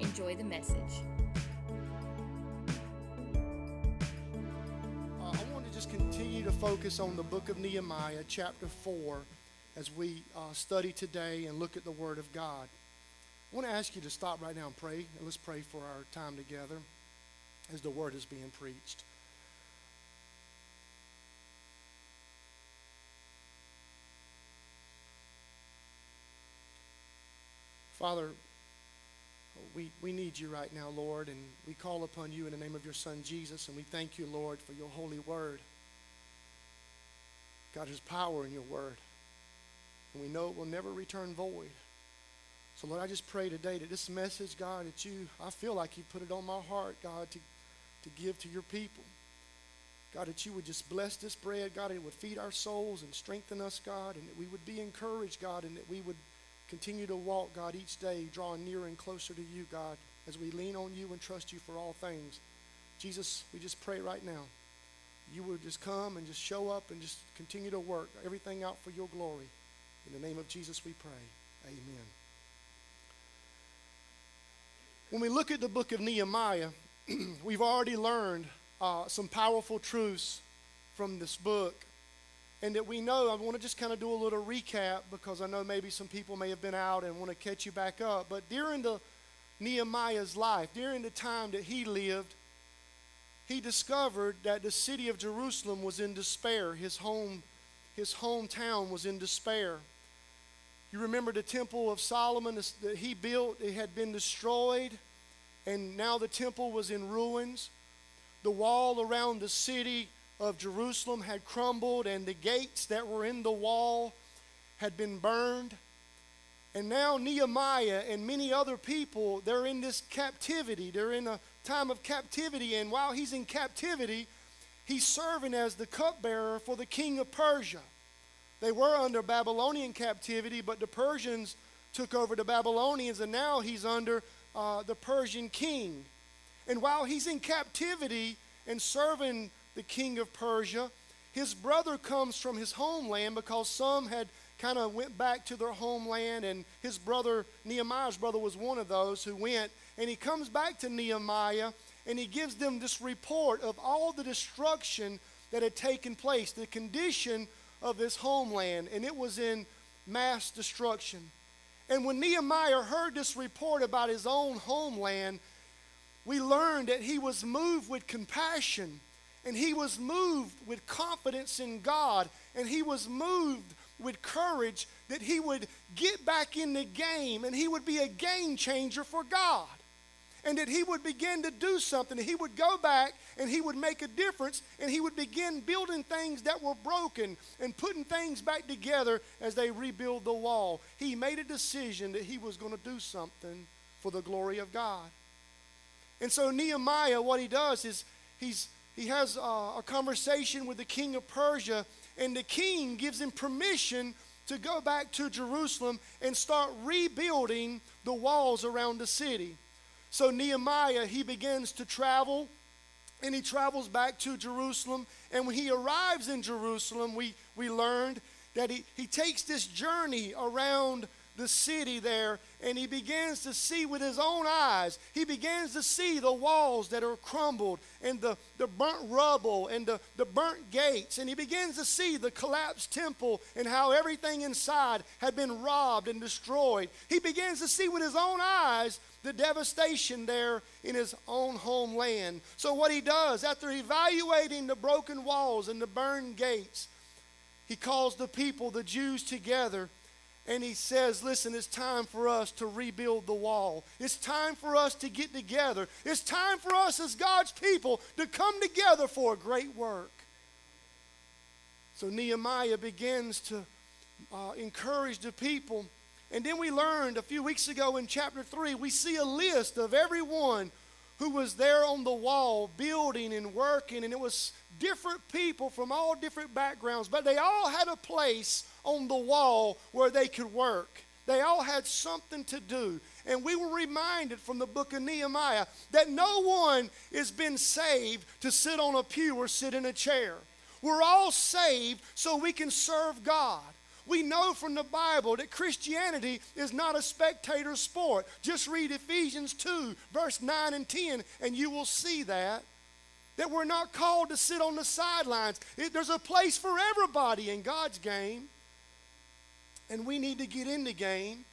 Enjoy the message. Uh, I want to just continue to focus on the book of Nehemiah, chapter 4, as we uh, study today and look at the Word of God. I want to ask you to stop right now and pray, and let's pray for our time together as the Word is being preached. Father, we, we need you right now, Lord, and we call upon you in the name of your Son, Jesus, and we thank you, Lord, for your holy word. God, there's power in your word, and we know it will never return void. So, Lord, I just pray today that this message, God, that you, I feel like you put it on my heart, God, to, to give to your people. God, that you would just bless this bread, God, it would feed our souls and strengthen us, God, and that we would be encouraged, God, and that we would Continue to walk, God, each day, drawing nearer and closer to you, God, as we lean on you and trust you for all things. Jesus, we just pray right now. You would just come and just show up and just continue to work everything out for your glory. In the name of Jesus, we pray. Amen. When we look at the book of Nehemiah, we've already learned uh, some powerful truths from this book and that we know, I want to just kind of do a little recap because I know maybe some people may have been out and want to catch you back up. But during the Nehemiah's life, during the time that he lived, he discovered that the city of Jerusalem was in despair. His home, his hometown was in despair. You remember the temple of Solomon that he built, it had been destroyed, and now the temple was in ruins. The wall around the city of Jerusalem had crumbled, and the gates that were in the wall had been burned. And now Nehemiah and many other people, they're in this captivity. They're in a time of captivity. And while he's in captivity, he's serving as the cupbearer for the king of Persia. They were under Babylonian captivity, but the Persians took over the Babylonians, and now he's under uh, the Persian king. And while he's in captivity and serving the king of Persia. His brother comes from his homeland because some had kind of went back to their homeland, and his brother, Nehemiah's brother, was one of those who went. And he comes back to Nehemiah and he gives them this report of all the destruction that had taken place, the condition of his homeland, and it was in mass destruction. And when Nehemiah heard this report about his own homeland, we learned that he was moved with compassion and he was moved with confidence in God. And he was moved with courage that he would get back in the game and he would be a game changer for God. And that he would begin to do something. He would go back and he would make a difference and he would begin building things that were broken and putting things back together as they rebuild the wall. He made a decision that he was going to do something for the glory of God. And so Nehemiah, what he does is he's he has a, conversation with the king of Persia, and the king gives him permission to go back to Jerusalem and start rebuilding the walls around the city. So Nehemiah, he begins to travel and he travels back to Jerusalem. And when he arrives in Jerusalem, we, we learned that he, he takes this journey around the city there and he begins to see with his own eyes. He begins to see the walls that are crumbled and the, the burnt rubble and the, the burnt gates. And he begins to see the collapsed temple and how everything inside had been robbed and destroyed. He begins to see with his own eyes the devastation there in his own homeland. So, what he does, after evaluating the broken walls and the burned gates, he calls the people, the Jews, together and he says, Listen, it's time for us to rebuild the wall. It's time for us to get together. It's time for us as God's people to come together for a great work. So Nehemiah begins to uh, encourage the people And then we learned a few weeks ago in chapter 3, we see a list of everyone who was there on the wall building and working, and it was different people from all different backgrounds, but they all had a place on the wall where they could work. They all had something to do. And we were reminded from the book of Nehemiah that no one has been saved to sit on a pew or sit in a chair. We're all saved so we can serve God. We know from the Bible that Christianity is not a spectator sport. Just read Ephesians 2, verse 9 and 10, and you will see that. That we're not called to sit on the sidelines. It, there's a place for everybody in God's game. And we need to get in the game.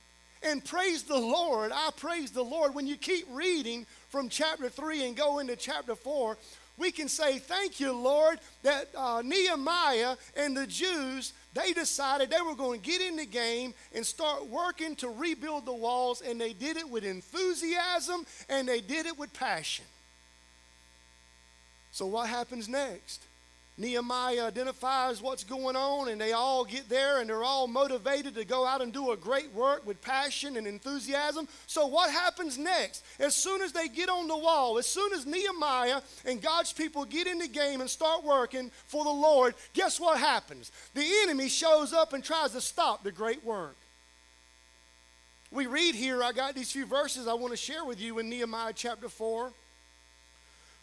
And praise the Lord. I praise the Lord. When you keep reading from chapter 3 and go into chapter 4, we can say, Thank you, Lord, that uh, Nehemiah and the Jews, they decided they were going to get in the game and start working to rebuild the walls, and they did it with enthusiasm and they did it with passion. So, what happens next? Nehemiah identifies what's going on, and they all get there and they're all motivated to go out and do a great work with passion and enthusiasm. So, what happens next? As soon as they get on the wall, as soon as Nehemiah and God's people get in the game and start working for the Lord, guess what happens? The enemy shows up and tries to stop the great work. We read here, I got these few verses I want to share with you in Nehemiah chapter 4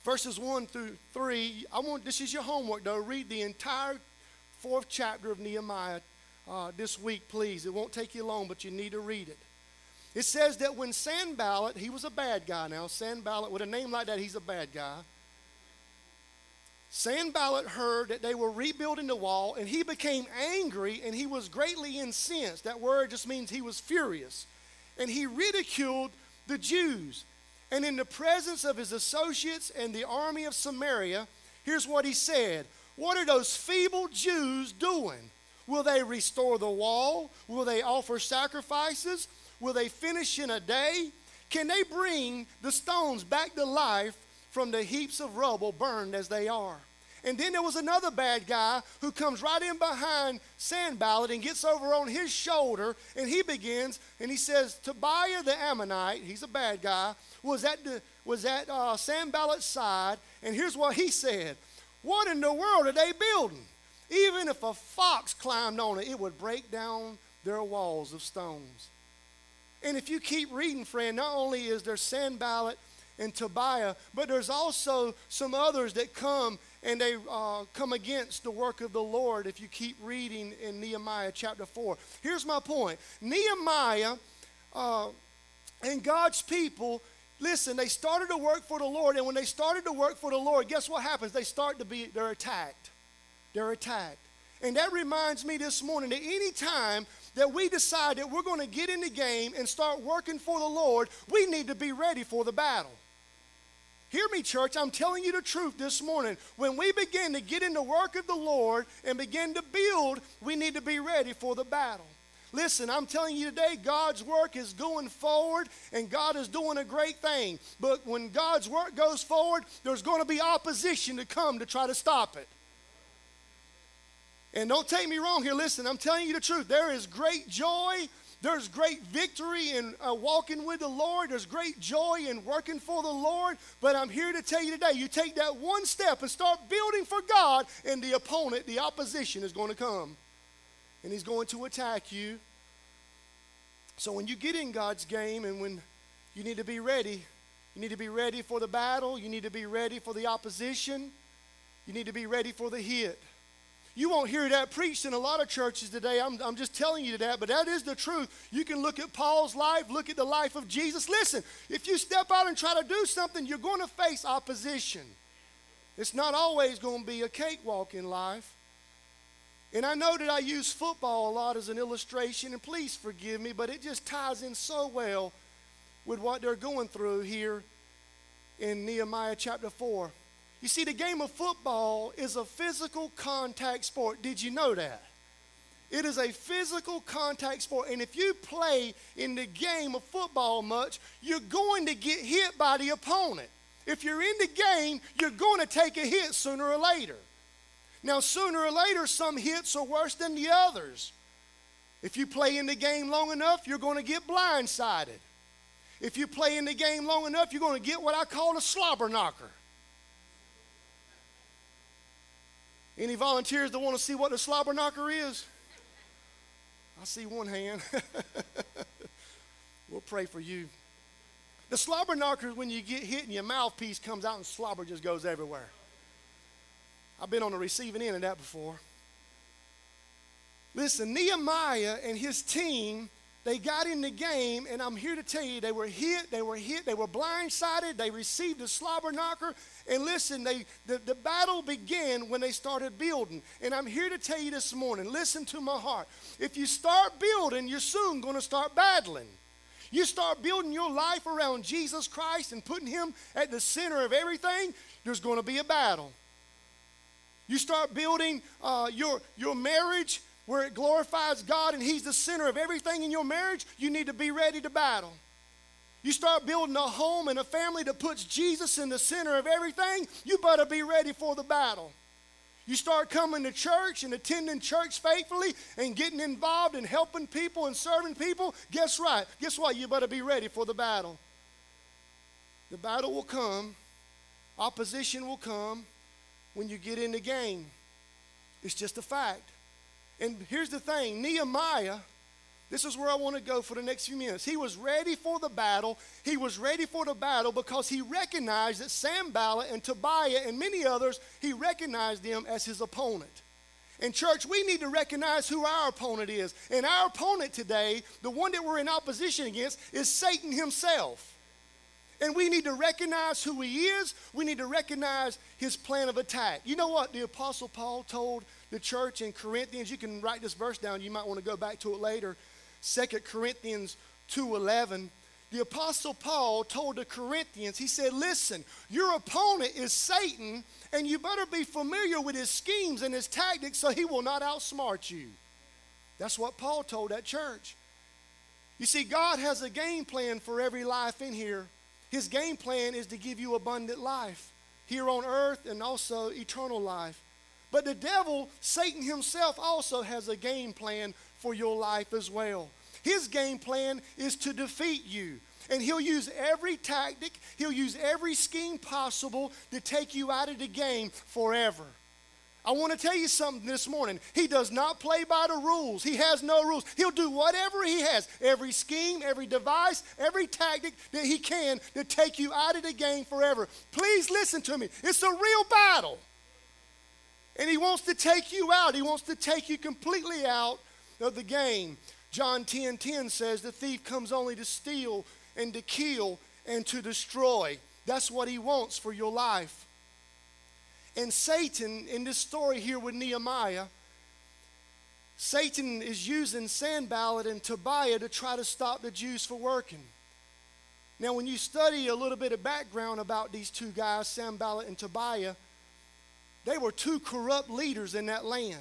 verses 1 through 3. I want this is your homework though. Read the entire fourth chapter of Nehemiah uh, this week, please. It won't take you long, but you need to read it. It says that when Sanballat, he was a bad guy now. Sanballat, with a name like that, he's a bad guy. Sanballat heard that they were rebuilding the wall, and he became angry and he was greatly incensed. That word just means he was furious. And he ridiculed the Jews and in the presence of his associates and the army of Samaria, here's what he said What are those feeble Jews doing? Will they restore the wall? Will they offer sacrifices? Will they finish in a day? Can they bring the stones back to life from the heaps of rubble burned as they are? And then there was another bad guy who comes right in behind Sanballat and gets over on his shoulder and he begins and he says, Tobiah the Ammonite, he's a bad guy, was at, the, was at uh, Sanballat's side. And here's what he said What in the world are they building? Even if a fox climbed on it, it would break down their walls of stones. And if you keep reading, friend, not only is there Sanballat and Tobiah, but there's also some others that come and they uh, come against the work of the Lord if you keep reading in Nehemiah chapter 4. Here's my point Nehemiah uh, and God's people. Listen, they started to work for the Lord, and when they started to work for the Lord, guess what happens? They start to be, they're attacked. They're attacked. And that reminds me this morning that any time that we decide that we're going to get in the game and start working for the Lord, we need to be ready for the battle. Hear me, church. I'm telling you the truth this morning. When we begin to get in the work of the Lord and begin to build, we need to be ready for the battle. Listen, I'm telling you today, God's work is going forward and God is doing a great thing. But when God's work goes forward, there's going to be opposition to come to try to stop it. And don't take me wrong here. Listen, I'm telling you the truth. There is great joy there's great victory in uh, walking with the Lord. There's great joy in working for the Lord. But I'm here to tell you today you take that one step and start building for God, and the opponent, the opposition, is going to come. And he's going to attack you. So when you get in God's game and when you need to be ready, you need to be ready for the battle, you need to be ready for the opposition, you need to be ready for the hit. You won't hear that preached in a lot of churches today. I'm, I'm just telling you that, but that is the truth. You can look at Paul's life, look at the life of Jesus. Listen, if you step out and try to do something, you're going to face opposition. It's not always going to be a cakewalk in life. And I know that I use football a lot as an illustration, and please forgive me, but it just ties in so well with what they're going through here in Nehemiah chapter 4. You see, the game of football is a physical contact sport. Did you know that? It is a physical contact sport. And if you play in the game of football much, you're going to get hit by the opponent. If you're in the game, you're going to take a hit sooner or later. Now, sooner or later, some hits are worse than the others. If you play in the game long enough, you're going to get blindsided. If you play in the game long enough, you're going to get what I call a slobber knocker. Any volunteers that want to see what the slobber knocker is? I see one hand. we'll pray for you. The slobber knocker is when you get hit and your mouthpiece comes out and slobber just goes everywhere. I've been on the receiving end of that before. Listen, Nehemiah and his team, they got in the game, and I'm here to tell you, they were hit, they were hit, they were blindsided, they received a slobber knocker. And listen, they, the, the battle began when they started building. And I'm here to tell you this morning listen to my heart. If you start building, you're soon going to start battling. You start building your life around Jesus Christ and putting Him at the center of everything, there's going to be a battle. You start building uh, your, your marriage where it glorifies God and He's the center of everything in your marriage, you need to be ready to battle. You start building a home and a family that puts Jesus in the center of everything, you better be ready for the battle. You start coming to church and attending church faithfully and getting involved and helping people and serving people, guess right? Guess what? You better be ready for the battle. The battle will come, opposition will come when you get in the game. It's just a fact. And here's the thing Nehemiah this is where I want to go for the next few minutes. He was ready for the battle. He was ready for the battle because he recognized that Sanballat and Tobiah and many others, he recognized them as his opponent. And, church, we need to recognize who our opponent is. And our opponent today, the one that we're in opposition against, is Satan himself. And we need to recognize who he is. We need to recognize his plan of attack. You know what the Apostle Paul told the church in Corinthians? You can write this verse down. You might want to go back to it later. 2 Corinthians 2:11, the apostle Paul told the Corinthians, he said, "Listen, your opponent is Satan, and you better be familiar with his schemes and his tactics so he will not outsmart you." That's what Paul told that church. You see, God has a game plan for every life in here. His game plan is to give you abundant life here on earth and also eternal life. But the devil, Satan himself, also has a game plan for your life as well. His game plan is to defeat you. And he'll use every tactic, he'll use every scheme possible to take you out of the game forever. I want to tell you something this morning. He does not play by the rules. He has no rules. He'll do whatever he has, every scheme, every device, every tactic that he can to take you out of the game forever. Please listen to me. It's a real battle. And he wants to take you out. He wants to take you completely out of the game. John 10 10 says, The thief comes only to steal and to kill and to destroy. That's what he wants for your life. And Satan, in this story here with Nehemiah, Satan is using Sanballat and Tobiah to try to stop the Jews from working. Now, when you study a little bit of background about these two guys, Sanballat and Tobiah, they were two corrupt leaders in that land.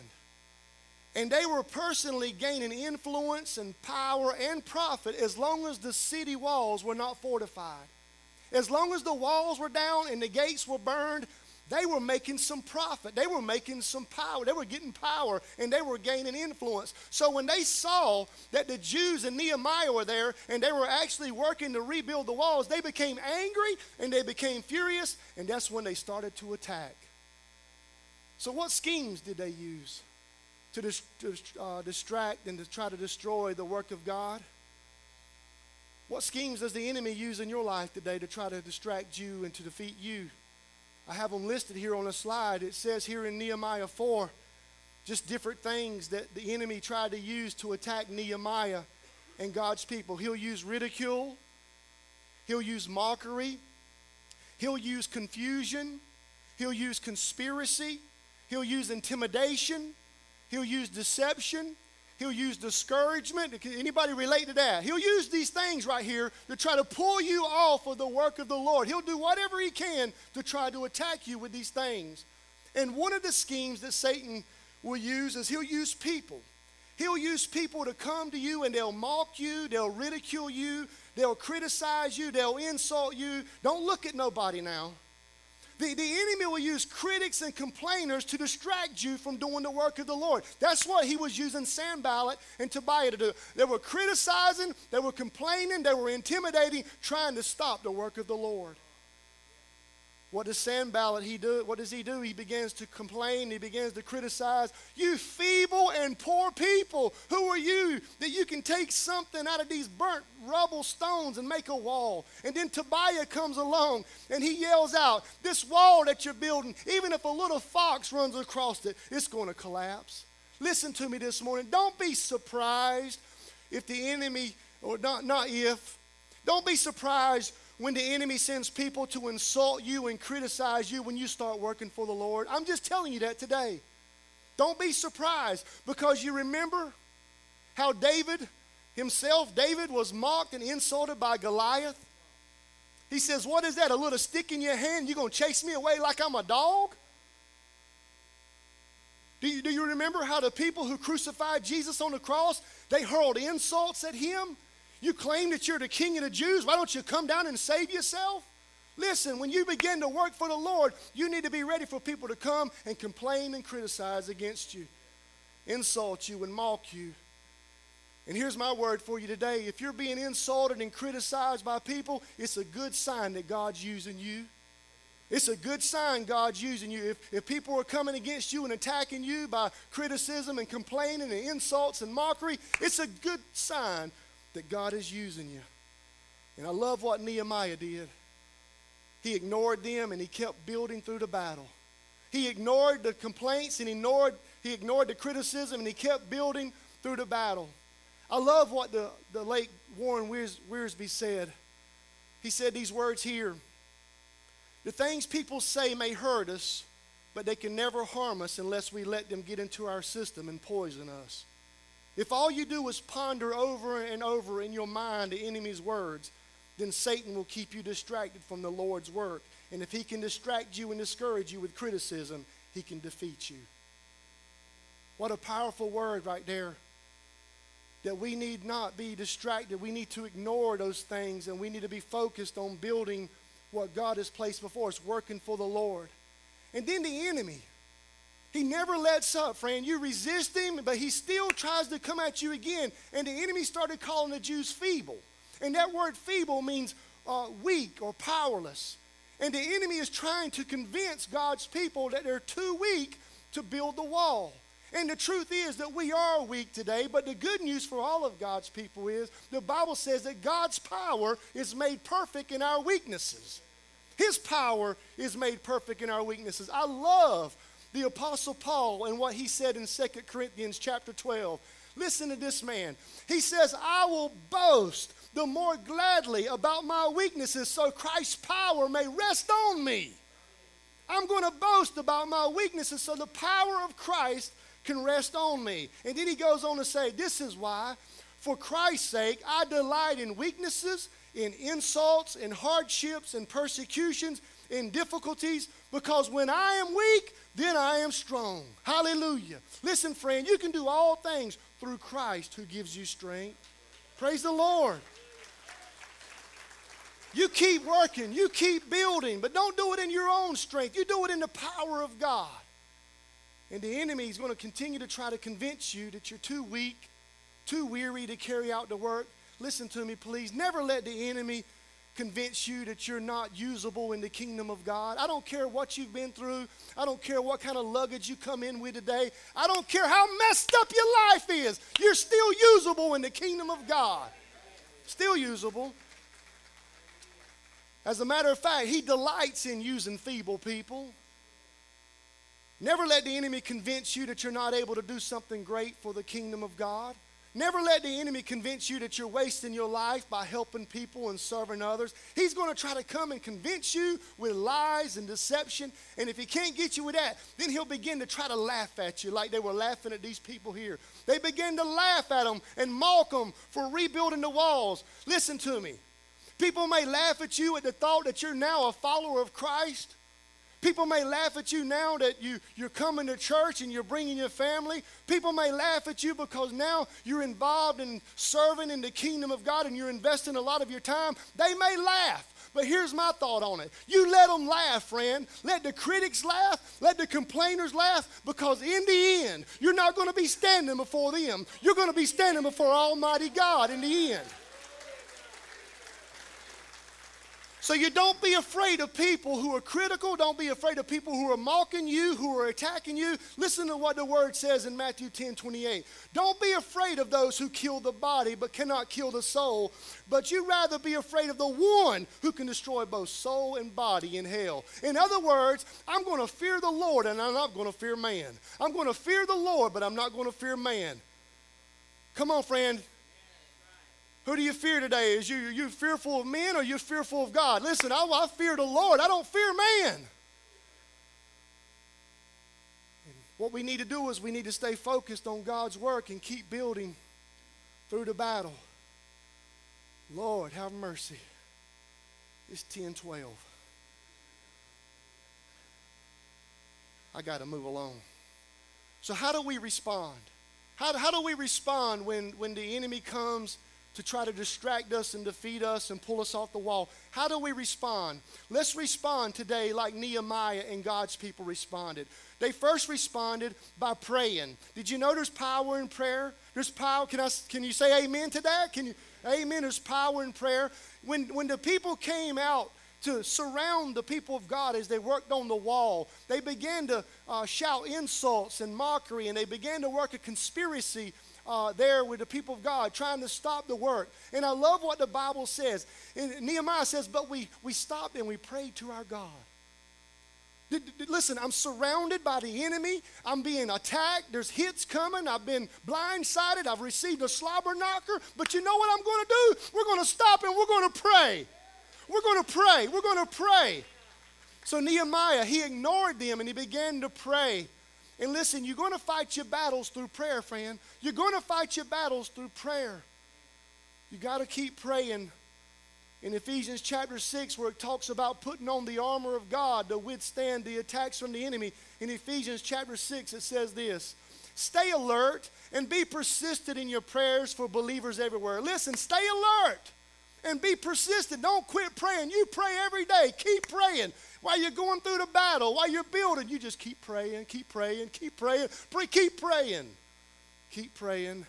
And they were personally gaining influence and power and profit as long as the city walls were not fortified. As long as the walls were down and the gates were burned, they were making some profit. They were making some power. They were getting power and they were gaining influence. So when they saw that the Jews and Nehemiah were there and they were actually working to rebuild the walls, they became angry and they became furious, and that's when they started to attack. So, what schemes did they use? to, dis- to uh, distract and to try to destroy the work of God? What schemes does the enemy use in your life today to try to distract you and to defeat you? I have them listed here on a slide. It says here in Nehemiah 4 just different things that the enemy tried to use to attack Nehemiah and God's people. He'll use ridicule, he'll use mockery, he'll use confusion, he'll use conspiracy, he'll use intimidation, He'll use deception. He'll use discouragement. Anybody relate to that? He'll use these things right here to try to pull you off of the work of the Lord. He'll do whatever he can to try to attack you with these things. And one of the schemes that Satan will use is he'll use people. He'll use people to come to you and they'll mock you, they'll ridicule you, they'll criticize you, they'll insult you. Don't look at nobody now. The, the enemy will use critics and complainers to distract you from doing the work of the Lord. That's what he was using Sanballat and Tobiah to do. They were criticizing, they were complaining, they were intimidating, trying to stop the work of the Lord. What does Sanballat he do? What does he do? He begins to complain. He begins to criticize. You feeble and poor people, who are you that you can take something out of these burnt rubble stones and make a wall? And then Tobiah comes along and he yells out, "This wall that you're building, even if a little fox runs across it, it's going to collapse." Listen to me this morning. Don't be surprised if the enemy, or not, not if, don't be surprised when the enemy sends people to insult you and criticize you when you start working for the Lord. I'm just telling you that today. Don't be surprised because you remember how David himself, David was mocked and insulted by Goliath. He says, What is that? A little stick in your hand? You're going to chase me away like I'm a dog? Do you, do you remember how the people who crucified Jesus on the cross, they hurled insults at him? You claim that you're the king of the Jews. Why don't you come down and save yourself? Listen, when you begin to work for the Lord, you need to be ready for people to come and complain and criticize against you, insult you, and mock you. And here's my word for you today if you're being insulted and criticized by people, it's a good sign that God's using you. It's a good sign God's using you. If, if people are coming against you and attacking you by criticism and complaining and insults and mockery, it's a good sign that God is using you. And I love what Nehemiah did. He ignored them and he kept building through the battle. He ignored the complaints and ignored, he ignored the criticism and he kept building through the battle. I love what the, the late Warren Wiersbe said. He said these words here The things people say may hurt us, but they can never harm us unless we let them get into our system and poison us. If all you do is ponder over and over in your mind the enemy's words, then Satan will keep you distracted from the Lord's work. And if he can distract you and discourage you with criticism, he can defeat you. What a powerful word right there. That we need not be distracted. We need to ignore those things and we need to be focused on building what God has placed before us, working for the Lord. And then the enemy. He never lets up, friend. You resist him, but he still tries to come at you again. And the enemy started calling the Jews feeble. And that word feeble means uh, weak or powerless. And the enemy is trying to convince God's people that they're too weak to build the wall. And the truth is that we are weak today, but the good news for all of God's people is the Bible says that God's power is made perfect in our weaknesses. His power is made perfect in our weaknesses. I love the apostle Paul and what he said in 2 Corinthians chapter 12. Listen to this man. He says, "I will boast the more gladly about my weaknesses so Christ's power may rest on me." I'm going to boast about my weaknesses so the power of Christ can rest on me. And then he goes on to say, This is why, for Christ's sake, I delight in weaknesses, in insults, in hardships, in persecutions, in difficulties, because when I am weak, then I am strong. Hallelujah. Listen, friend, you can do all things through Christ who gives you strength. Praise the Lord. You keep working, you keep building, but don't do it in your own strength. You do it in the power of God. And the enemy is going to continue to try to convince you that you're too weak, too weary to carry out the work. Listen to me, please. Never let the enemy convince you that you're not usable in the kingdom of God. I don't care what you've been through. I don't care what kind of luggage you come in with today. I don't care how messed up your life is. You're still usable in the kingdom of God. Still usable. As a matter of fact, he delights in using feeble people. Never let the enemy convince you that you're not able to do something great for the kingdom of God. Never let the enemy convince you that you're wasting your life by helping people and serving others. He's going to try to come and convince you with lies and deception. And if he can't get you with that, then he'll begin to try to laugh at you like they were laughing at these people here. They begin to laugh at them and mock them for rebuilding the walls. Listen to me. People may laugh at you at the thought that you're now a follower of Christ. People may laugh at you now that you, you're coming to church and you're bringing your family. People may laugh at you because now you're involved in serving in the kingdom of God and you're investing a lot of your time. They may laugh. But here's my thought on it. You let them laugh, friend. Let the critics laugh. Let the complainers laugh. Because in the end, you're not going to be standing before them. You're going to be standing before Almighty God in the end. So you don't be afraid of people who are critical. Don't be afraid of people who are mocking you, who are attacking you. Listen to what the word says in Matthew 10 28. Don't be afraid of those who kill the body but cannot kill the soul, but you rather be afraid of the one who can destroy both soul and body in hell. In other words, I'm going to fear the Lord and I'm not going to fear man. I'm going to fear the Lord, but I'm not going to fear man. Come on, friend. Who do you fear today? Is you, you fearful of men or you fearful of God? Listen, I, I fear the Lord. I don't fear man. And what we need to do is we need to stay focused on God's work and keep building through the battle. Lord, have mercy. It's 1012. I got to move along. So, how do we respond? How, how do we respond when, when the enemy comes to try to distract us and defeat us and pull us off the wall. How do we respond? Let's respond today like Nehemiah and God's people responded. They first responded by praying. Did you know there's power in prayer? There's power. Can, I, can you say amen to that? Can you? Amen. There's power in prayer. When, when the people came out to surround the people of God as they worked on the wall. They began to uh, shout insults and mockery, and they began to work a conspiracy uh, there with the people of God trying to stop the work. And I love what the Bible says. And Nehemiah says, But we, we stopped and we prayed to our God. Listen, I'm surrounded by the enemy. I'm being attacked. There's hits coming. I've been blindsided. I've received a slobber knocker. But you know what I'm going to do? We're going to stop and we're going to pray. We're going to pray. We're going to pray. So Nehemiah, he ignored them and he began to pray. And listen, you're going to fight your battles through prayer, friend. You're going to fight your battles through prayer. You got to keep praying. In Ephesians chapter 6, where it talks about putting on the armor of God to withstand the attacks from the enemy, in Ephesians chapter 6, it says this Stay alert and be persistent in your prayers for believers everywhere. Listen, stay alert and be persistent. Don't quit praying. You pray every day. Keep praying. While you're going through the battle, while you're building, you just keep praying, keep praying, keep praying, pray, keep praying, keep praying.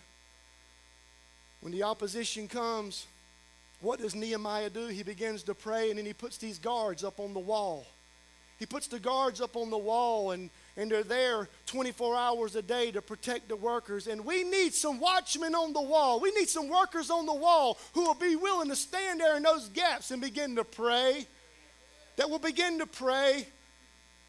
When the opposition comes, what does Nehemiah do? He begins to pray and then he puts these guards up on the wall. He puts the guards up on the wall and, and they're there 24 hours a day to protect the workers. And we need some watchmen on the wall. We need some workers on the wall who will be willing to stand there in those gaps and begin to pray that will begin to pray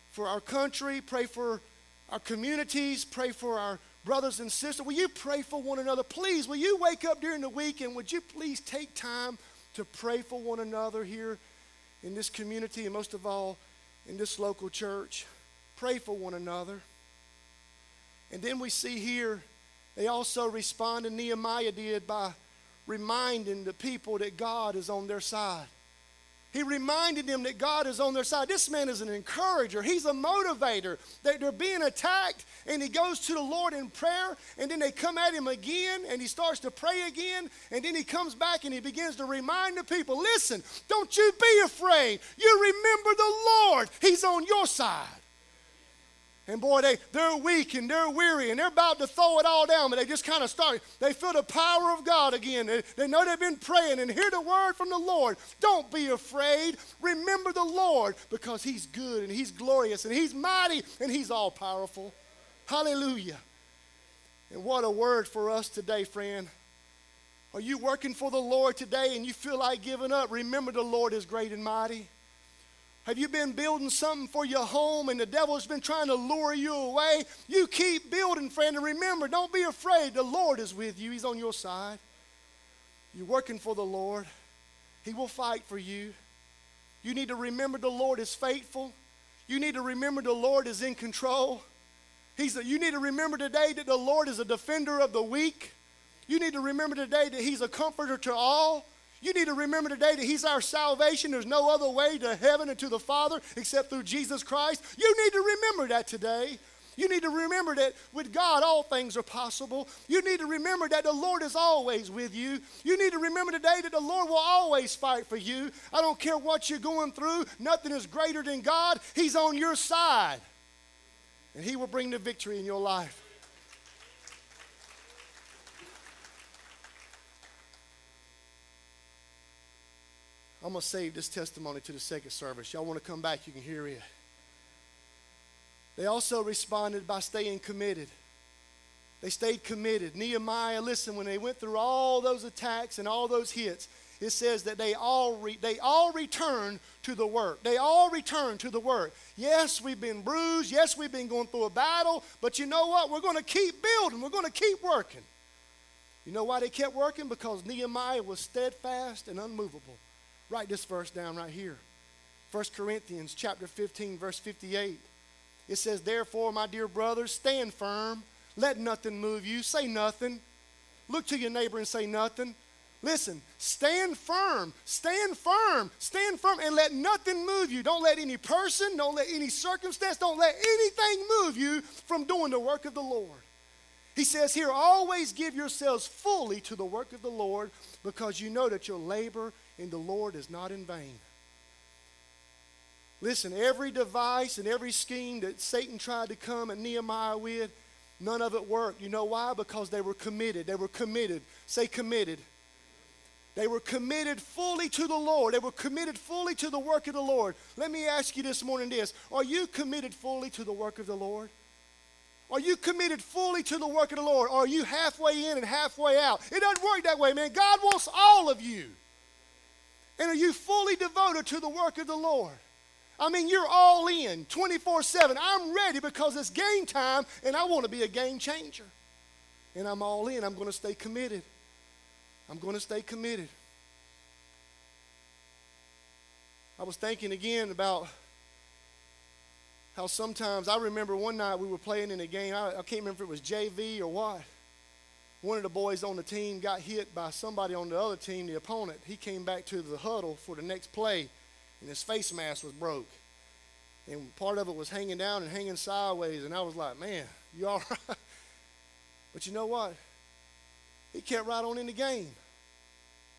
for our country, pray for our communities, pray for our brothers and sisters. Will you pray for one another? Please, will you wake up during the week and would you please take time to pray for one another here in this community and most of all in this local church? Pray for one another. And then we see here, they also respond, and Nehemiah did by reminding the people that God is on their side. He reminded them that God is on their side. This man is an encourager, he's a motivator. They're being attacked, and he goes to the Lord in prayer, and then they come at him again, and he starts to pray again, and then he comes back and he begins to remind the people listen, don't you be afraid. You remember the Lord, he's on your side. And boy, they, they're weak and they're weary and they're about to throw it all down, but they just kind of start. They feel the power of God again. They, they know they've been praying and hear the word from the Lord. Don't be afraid. Remember the Lord because He's good and He's glorious and He's mighty and He's all powerful. Hallelujah. And what a word for us today, friend. Are you working for the Lord today and you feel like giving up? Remember the Lord is great and mighty. Have you been building something for your home and the devil's been trying to lure you away? You keep building, friend, and remember, don't be afraid. The Lord is with you, He's on your side. You're working for the Lord, He will fight for you. You need to remember the Lord is faithful. You need to remember the Lord is in control. He's a, you need to remember today that the Lord is a defender of the weak. You need to remember today that He's a comforter to all. You need to remember today that He's our salvation. There's no other way to heaven and to the Father except through Jesus Christ. You need to remember that today. You need to remember that with God, all things are possible. You need to remember that the Lord is always with you. You need to remember today that the Lord will always fight for you. I don't care what you're going through, nothing is greater than God. He's on your side, and He will bring the victory in your life. I'm going to save this testimony to the second service. Y'all want to come back, you can hear it. They also responded by staying committed. They stayed committed. Nehemiah, listen, when they went through all those attacks and all those hits, it says that they all re- they all returned to the work. They all returned to the work. Yes, we've been bruised. Yes, we've been going through a battle. But you know what? We're going to keep building. We're going to keep working. You know why they kept working? Because Nehemiah was steadfast and unmovable. Write this verse down right here. 1 Corinthians chapter 15, verse 58. It says, Therefore, my dear brothers, stand firm. Let nothing move you. Say nothing. Look to your neighbor and say nothing. Listen, stand firm, stand firm, stand firm, and let nothing move you. Don't let any person, don't let any circumstance, don't let anything move you from doing the work of the Lord. He says here, always give yourselves fully to the work of the Lord because you know that your labor in the Lord is not in vain. Listen, every device and every scheme that Satan tried to come at Nehemiah with, none of it worked. You know why? Because they were committed. They were committed. Say committed. They were committed fully to the Lord. They were committed fully to the work of the Lord. Let me ask you this morning this Are you committed fully to the work of the Lord? Are you committed fully to the work of the Lord? Or are you halfway in and halfway out? It doesn't work that way, man. God wants all of you. And are you fully devoted to the work of the Lord? I mean, you're all in 24 7. I'm ready because it's game time and I want to be a game changer. And I'm all in. I'm going to stay committed. I'm going to stay committed. I was thinking again about how sometimes I remember one night we were playing in a game. I, I can't remember if it was JV or what one of the boys on the team got hit by somebody on the other team, the opponent. He came back to the huddle for the next play, and his face mask was broke. And part of it was hanging down and hanging sideways. And I was like, man, you all right? But you know what? He kept right on in the game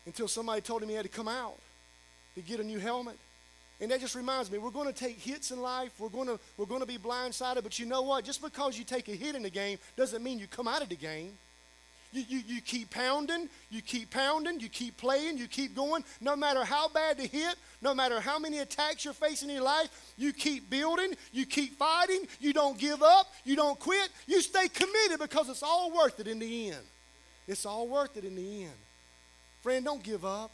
until somebody told him he had to come out to get a new helmet. And that just reminds me, we're going to take hits in life. We're going to, we're going to be blindsided. But you know what? Just because you take a hit in the game doesn't mean you come out of the game. You, you, you keep pounding, you keep pounding, you keep playing, you keep going. No matter how bad the hit, no matter how many attacks you're facing in your life, you keep building, you keep fighting, you don't give up, you don't quit, you stay committed because it's all worth it in the end. It's all worth it in the end. Friend, don't give up.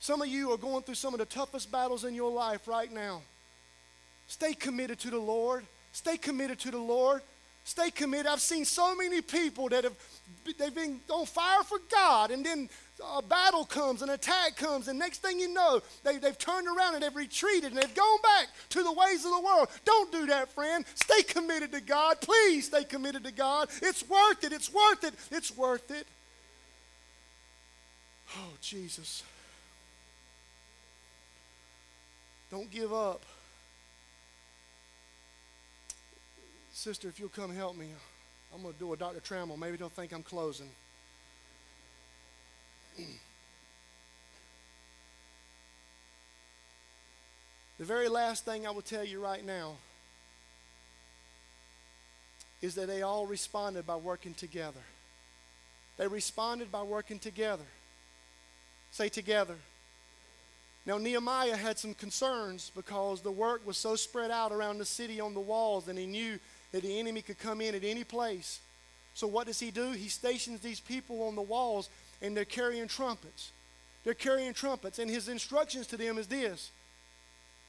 Some of you are going through some of the toughest battles in your life right now. Stay committed to the Lord. Stay committed to the Lord. Stay committed. I've seen so many people that have they've been on fire for God, and then a battle comes, an attack comes, and next thing you know, they, they've turned around and they've retreated and they've gone back to the ways of the world. Don't do that, friend. Stay committed to God. Please stay committed to God. It's worth it. It's worth it. It's worth it. Oh, Jesus. Don't give up. Sister, if you'll come help me. I'm going to do a Dr. Trammell. Maybe they'll think I'm closing. the very last thing I will tell you right now is that they all responded by working together. They responded by working together. Say together. Now, Nehemiah had some concerns because the work was so spread out around the city on the walls, and he knew that the enemy could come in at any place. So what does he do? He stations these people on the walls and they're carrying trumpets. They're carrying trumpets, and his instructions to them is this.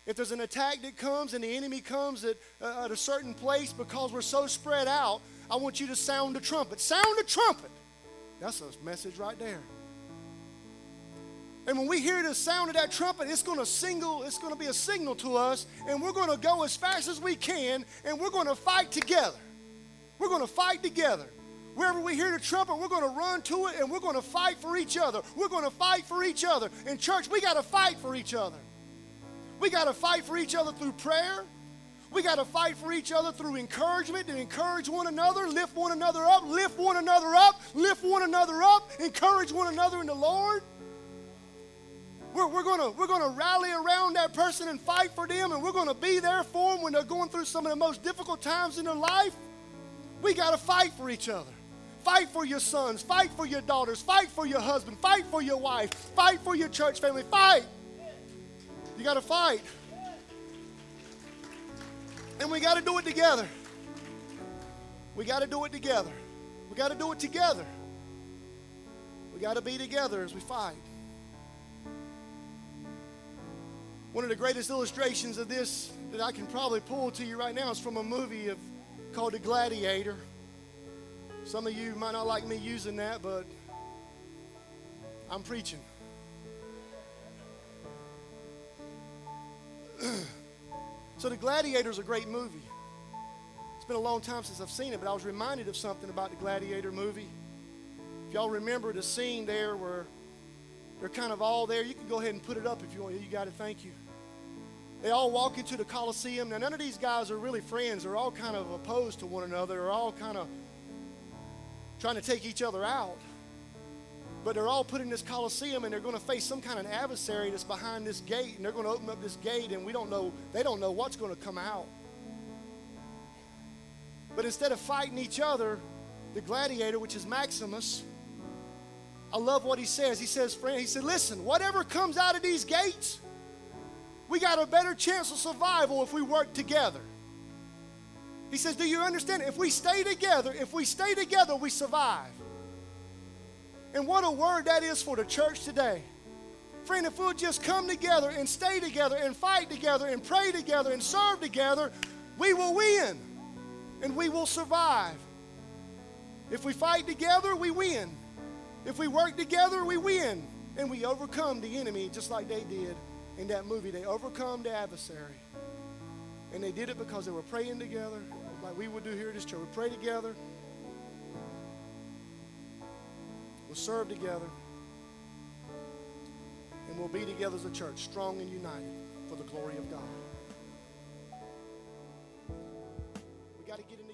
If there's an attack that comes and the enemy comes at, uh, at a certain place because we're so spread out, I want you to sound the trumpet. Sound the trumpet. That's a message right there. And when we hear the sound of that trumpet, it's going to single, it's going to be a signal to us, and we're going to go as fast as we can, and we're going to fight together. We're going to fight together. Wherever we hear the trumpet, we're going to run to it and we're going to fight for each other. We're going to fight for each other. In church, we got to fight for each other. We got to fight for each other through prayer. We got to fight for each other through encouragement to encourage one another, lift one another up, lift one another up, lift one another up, encourage one another in the Lord. We're, we're going we're gonna rally around that person and fight for them, and we're going to be there for them when they're going through some of the most difficult times in their life. We got to fight for each other. Fight for your sons, fight for your daughters, fight for your husband, fight for your wife, fight for your church family. Fight. You got to fight. And we got to do it together. We got to do it together. We got to do it together. We got to be together as we fight. One of the greatest illustrations of this that I can probably pull to you right now is from a movie of, called The Gladiator. Some of you might not like me using that, but I'm preaching. so, The Gladiator is a great movie. It's been a long time since I've seen it, but I was reminded of something about the Gladiator movie. If y'all remember the scene there where they're kind of all there, you can go ahead and put it up if you want. You got it, thank you. They all walk into the Coliseum. Now, none of these guys are really friends. They're all kind of opposed to one another. They're all kind of trying to take each other out. But they're all put in this Coliseum and they're going to face some kind of adversary that's behind this gate. And they're going to open up this gate and we don't know, they don't know what's going to come out. But instead of fighting each other, the gladiator, which is Maximus, I love what he says. He says, friend, he said, listen, whatever comes out of these gates, we got a better chance of survival if we work together. He says, Do you understand? If we stay together, if we stay together, we survive. And what a word that is for the church today. Friend, if we'll just come together and stay together and fight together and pray together and serve together, we will win and we will survive. If we fight together, we win. If we work together, we win and we overcome the enemy just like they did in that movie, they overcome the adversary. And they did it because they were praying together, like we would do here at this church. We pray together, we'll serve together, and we'll be together as a church, strong and united for the glory of God. We got to get in.